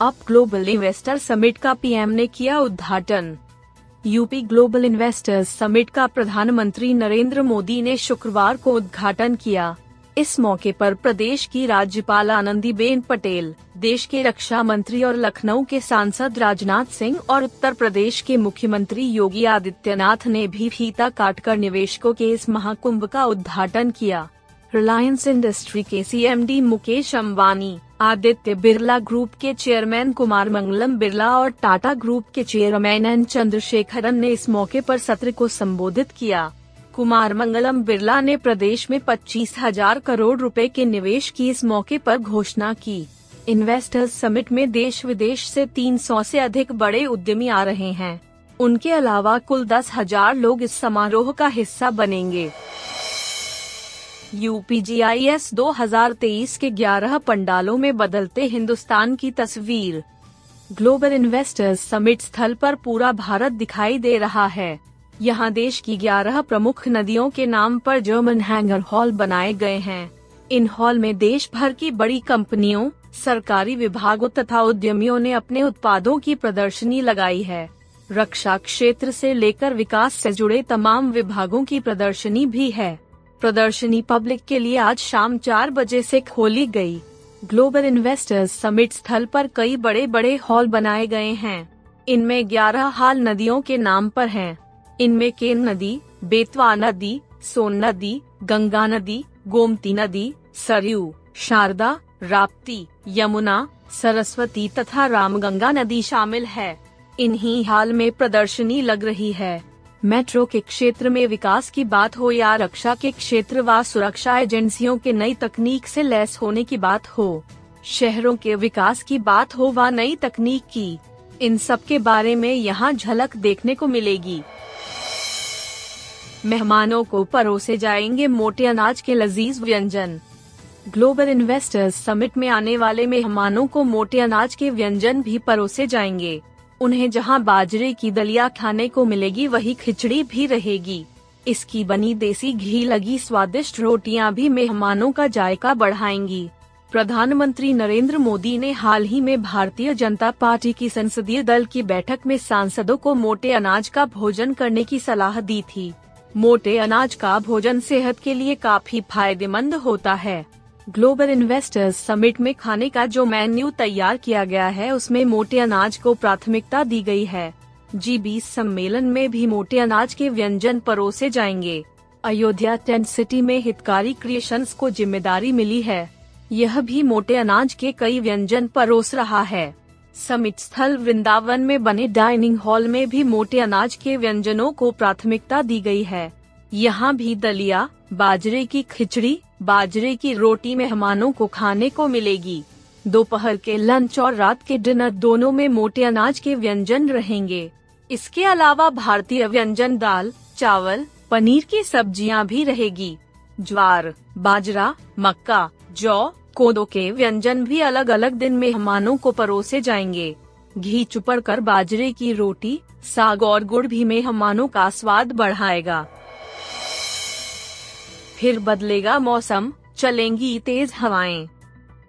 अब global investor summit का PM ने किया उद्घाटन। यूपी ग्लोबल इन्वेस्टर्स समिट का प्रधानमंत्री नरेंद्र मोदी ने शुक्रवार को उद्घाटन किया। इस मौके पर प्रदेश की राज्यपाल आनंदीबेन पटेल, देश के रक्षा मंत्री और लखनऊ के सांसद राजनाथ सिंह और उत्तर प्रदेश के मुख्यमंत्री योगी आदित्यनाथ ने भी फीता काटकर निवेशकों के इस महाकुंभ का उद्घाटन किया। रिलायंस इंडस्ट्री के सीएमडी मुकेश अंबानी आदित्य बिरला ग्रुप के चेयरमैन कुमार मंगलम बिरला और टाटा ग्रुप के चेयरमैन एन चंद्रशेखरन ने इस मौके पर सत्र को संबोधित किया। कुमार मंगलम बिरला ने प्रदेश में पच्चीस हज़ार करोड़ रुपए के निवेश की इस मौके पर घोषणा की। इन्वेस्टर्स समिट में देश विदेश से 300 से अधिक बड़े उद्यमी आ रहे हैं। उनके अलावा कुल दस हज़ार लोग इस समारोह का हिस्सा बनेंगे। यूपीजीआईएस 2023 के 11 पंडालों में बदलते हिंदुस्तान की तस्वीर। ग्लोबल इन्वेस्टर्स समिट स्थल पर पूरा भारत दिखाई दे रहा है। यहाँ देश की 11 प्रमुख नदियों के नाम पर जर्मन हैंगर हॉल बनाए गए हैं। इन हॉल में देश भर की बड़ी कंपनियों, सरकारी विभागों तथा उद्यमियों ने अपने उत्पादों की प्रदर्शनी लगाई है। रक्षा क्षेत्र से लेकर विकास से जुड़े तमाम विभागों की प्रदर्शनी भी है। प्रदर्शनी पब्लिक के लिए आज शाम चार बजे से खोली गई। ग्लोबल इन्वेस्टर्स समिट स्थल पर कई बड़े बड़े हॉल बनाए गए हैं इनमें 11 हाल नदियों के नाम पर हैं। इनमें केन नदी, बेतवा नदी, सोन नदी, गंगा नदी, गोमती नदी, सरयू, शारदा, राप्ती, यमुना, सरस्वती तथा रामगंगा नदी शामिल है इन्हीं हाल में प्रदर्शनी लग रही है मेट्रो के क्षेत्र में विकास की बात हो या रक्षा के क्षेत्र व सुरक्षा एजेंसियों के नई तकनीक से लैस होने की बात हो, शहरों के विकास की बात हो व नई तकनीक की, इन सब के बारे में यहाँ झलक देखने को मिलेगी। मेहमानों को परोसे जाएँगे मोटे अनाज के लजीज व्यंजन। ग्लोबल इन्वेस्टर्स समिट में आने वाले मेहमानों को मोटे अनाज के व्यंजन भी परोसे जाएँगे। उन्हें जहाँ बाजरे की दलिया खाने को मिलेगी, वही खिचड़ी भी रहेगी। इसकी बनी देसी घी लगी स्वादिष्ट रोटियाँ भी मेहमानों का जायका बढ़ाएँगी। प्रधानमंत्री नरेंद्र मोदी ने हाल ही में भारतीय जनता पार्टी की संसदीय दल की बैठक में सांसदों को मोटे अनाज का भोजन करने की सलाह दी थी। मोटे अनाज का भोजन सेहत के लिए काफ़ी फ़ायदेमंद होता है। ग्लोबल इन्वेस्टर्स समिट में खाने का जो मेन्यू तैयार किया गया है, उसमें मोटे अनाज को प्राथमिकता दी गई है। जी बीस सम्मेलन में भी मोटे अनाज के व्यंजन परोसे जाएँगे। अयोध्या टेंट सिटी में हितकारी क्रिएशंस को ज़िम्मेदारी मिली है। यह भी मोटे अनाज के कई व्यंजन परोस रहा है। समिट स्थल वृंदावन में बने डाइनिंग हॉल में भी मोटे अनाज के व्यंजनों को प्राथमिकता दी गई है। यहाँ भी दलिया, बाजरे की खिचड़ी, बाजरे की रोटी मेहमानों को खाने को मिलेगी। दोपहर के लंच और रात के डिनर दोनों में मोटे अनाज के व्यंजन रहेंगे। इसके अलावा भारतीय व्यंजन दाल, चावल, पनीर की सब्ज़ियाँ भी रहेगी। ज्वार, बाजरा, मक्का, जौ, कोदो के व्यंजन भी अलग अलग दिन मेहमानों को परोसे जाएँगे। घी चुपड़ कर बाजरे की रोटी, साग और गुड़ भी मेहमानों का स्वाद बढ़ाएगा। फिर बदलेगा मौसम, चलेंगी तेज हवाएँ।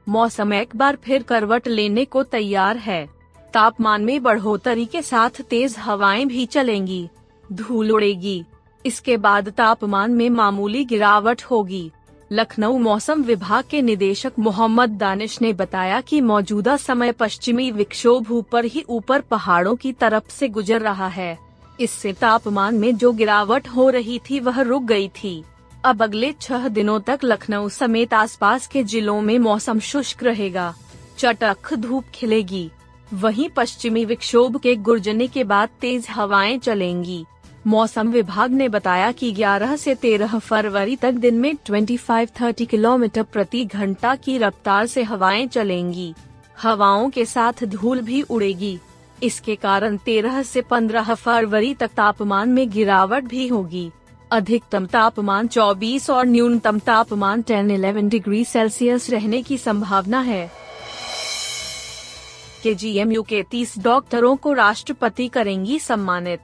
मौसम एक बार फिर करवट लेने को तैयार है। तापमान में बढ़ोतरी के साथ तेज हवाएँ भी चलेंगी, धूल उड़ेगी। इसके बाद तापमान में मामूली गिरावट होगी। लखनऊ मौसम विभाग के निदेशक मोहम्मद दानिश ने बताया कि मौजूदा समय पश्चिमी विक्षोभ ऊपर ही ऊपर पहाड़ों की तरफ़ से गुजर रहा है। इससे तापमान में जो गिरावट हो रही थी वह रुक गई थी। अब अगले छह दिनों तक लखनऊ समेत आसपास के जिलों में मौसम शुष्क रहेगा। चटक धूप खिलेगी। वहीं पश्चिमी विक्षोभ के गुर्जने के बाद तेज हवाएँ चलेंगी। मौसम विभाग ने बताया कि 11 से 13 फरवरी तक दिन में 25-30 किलोमीटर प्रति घंटा की रफ्तार से हवाएँ चलेंगी। हवाओं के साथ धूल भी उड़ेगी। इसके कारण 13 से 15 फरवरी तक तापमान में गिरावट भी होगी। अधिकतम तापमान 24 और न्यूनतम तापमान 10-11 डिग्री सेल्सियस रहने की संभावना है। के जी के तीस डॉक्टरों को राष्ट्रपति करेंगी सम्मानित।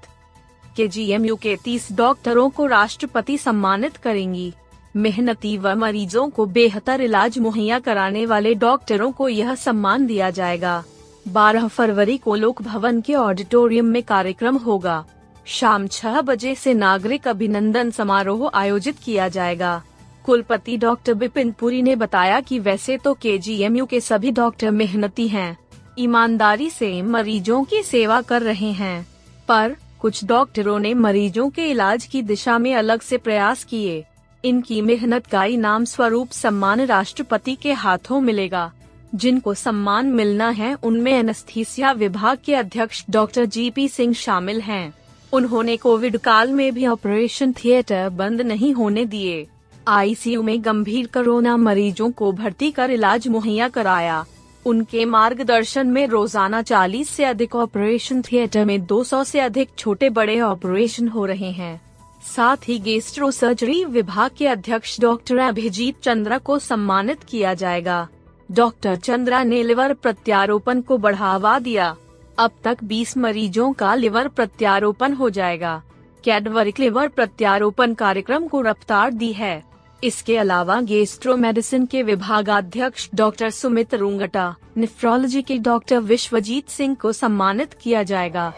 के जी के तीस डॉक्टरों को राष्ट्रपति सम्मानित करेंगी। मेहनती व मरीजों को बेहतर इलाज मुहैया कराने वाले डॉक्टरों को यह सम्मान दिया जाएगा। 12 फरवरी को लोक भवन के ऑडिटोरियम में कार्यक्रम होगा। शाम छह बजे से नागरिक अभिनंदन समारोह आयोजित किया जाएगा। कुलपति डॉक्टर बिपिन पुरी ने बताया कि वैसे तो के के सभी डॉक्टर मेहनती हैं, ईमानदारी से मरीजों की सेवा कर रहे हैं पर कुछ डॉक्टरों ने मरीजों के इलाज की दिशा में अलग से प्रयास किए। इनकी मेहनत का इनाम स्वरूप सम्मान राष्ट्रपति के हाथों मिलेगा। जिनको सम्मान मिलना है उनमें एनस्थीसिया विभाग के अध्यक्ष डॉक्टर जी पी सिंह शामिल हैं। उन्होंने कोविड काल में भी ऑपरेशन थिएटर बंद नहीं होने दिए। आईसीयू में गंभीर कोरोना मरीजों को भर्ती कर इलाज मुहैया कराया। उनके मार्गदर्शन में रोज़ाना 40 से अधिक ऑपरेशन थिएटर में 200 से अधिक छोटे बड़े ऑपरेशन हो रहे हैं। साथ ही गेस्ट्रो सर्जरी विभाग के अध्यक्ष डॉक्टर अभिजीत चंद्रा को सम्मानित किया जाएगा। डॉक्टर चंद्रा ने लिवर प्रत्यारोपण को बढ़ावा दिया। अब तक 20 मरीजों का लिवर प्रत्यारोपण हो जाएगा। कैडवरिक लिवर प्रत्यारोपण कार्यक्रम को रफ्तार दी है। इसके अलावा गेस्ट्रो मेडिसिन के विभागाध्यक्ष डॉक्टर सुमित रुंगटा निफ्रोलॉजी के डॉक्टर विश्वजीत सिंह को सम्मानित किया जाएगा।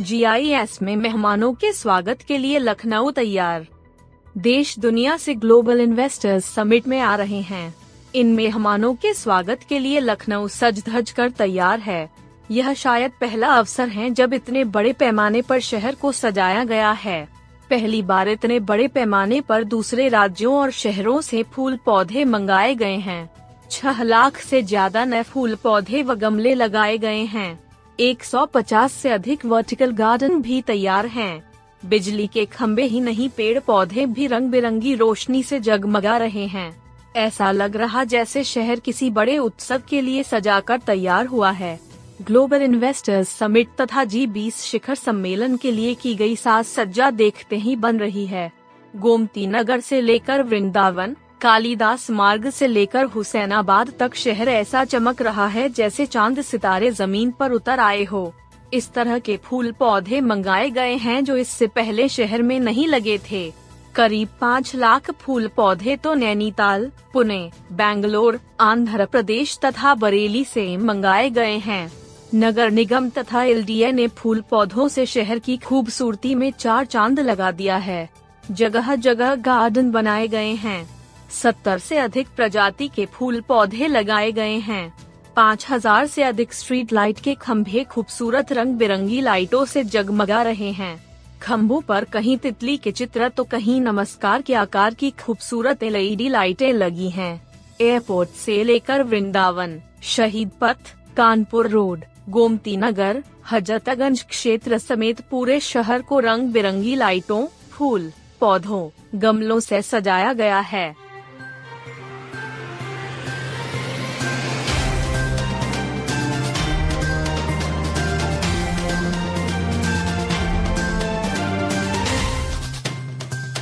जीआईएस में मेहमानों के स्वागत के लिए लखनऊ तैयार। देश दुनिया से ग्लोबल इन्वेस्टर्स समिट में आ रहे हैं। इन मेहमानों के स्वागत के लिए लखनऊ सज धज कर तैयार है। यह शायद पहला अवसर है जब इतने बड़े पैमाने पर शहर को सजाया गया है। पहली बार इतने बड़े पैमाने पर दूसरे राज्यों और शहरों से फूल पौधे मंगाए गए हैं। छह लाख से ज़्यादा नए फूल पौधे व गमले लगाए गए हैं। 150 से अधिक वर्टिकल गार्डन भी तैयार हैं। बिजली के खम्बे ही नहीं, पेड़ पौधे भी रंग बिरंगी रोशनी से जगमगा रहे हैं। ऐसा लग रहा जैसे शहर किसी बड़े उत्सव के लिए सजाकर तैयार हुआ है। ग्लोबल इन्वेस्टर्स समिट तथा जी बीस शिखर सम्मेलन के लिए की गई साज सज्जा देखते ही बन रही है। गोमती नगर से लेकर वृंदावन, कालीदास मार्ग से लेकर हुसैनाबाद तक शहर ऐसा चमक रहा है जैसे चाँद सितारे ज़मीन पर उतर आए हो। इस तरह के फूल पौधे मंगाए गए हैं जो इससे पहले शहर में नहीं लगे थे। करीब पाँच लाख फूल पौधे तो नैनीताल, पुणे, बेंगलोर, आंध्र प्रदेश तथा बरेली से मंगाए गए हैं। नगर निगम तथा एलडीए ने फूल पौधों से शहर की खूबसूरती में चार चाँद लगा दिया है। जगह जगह गार्डन बनाए गए हैं। सत्तर से अधिक प्रजाति के फूल पौधे लगाए गए हैं। पाँच हज़ार से अधिक स्ट्रीट लाइट के खंभे खूबसूरत रंग बिरंगी लाइटों से जगमगा रहे हैं। खम्भों पर कहीं तितली के चित्र तो कहीं नमस्कार के आकार की खूबसूरत एलईडी लाइटें लगी हैं। एयरपोर्ट से लेकर वृंदावन, शहीद पथ, कानपुर रोड, गोमती नगर, हजरतगंज क्षेत्र समेत पूरे शहर को रंग बिरंगी लाइटों, फूल, पौधों, गमलों से सजाया गया है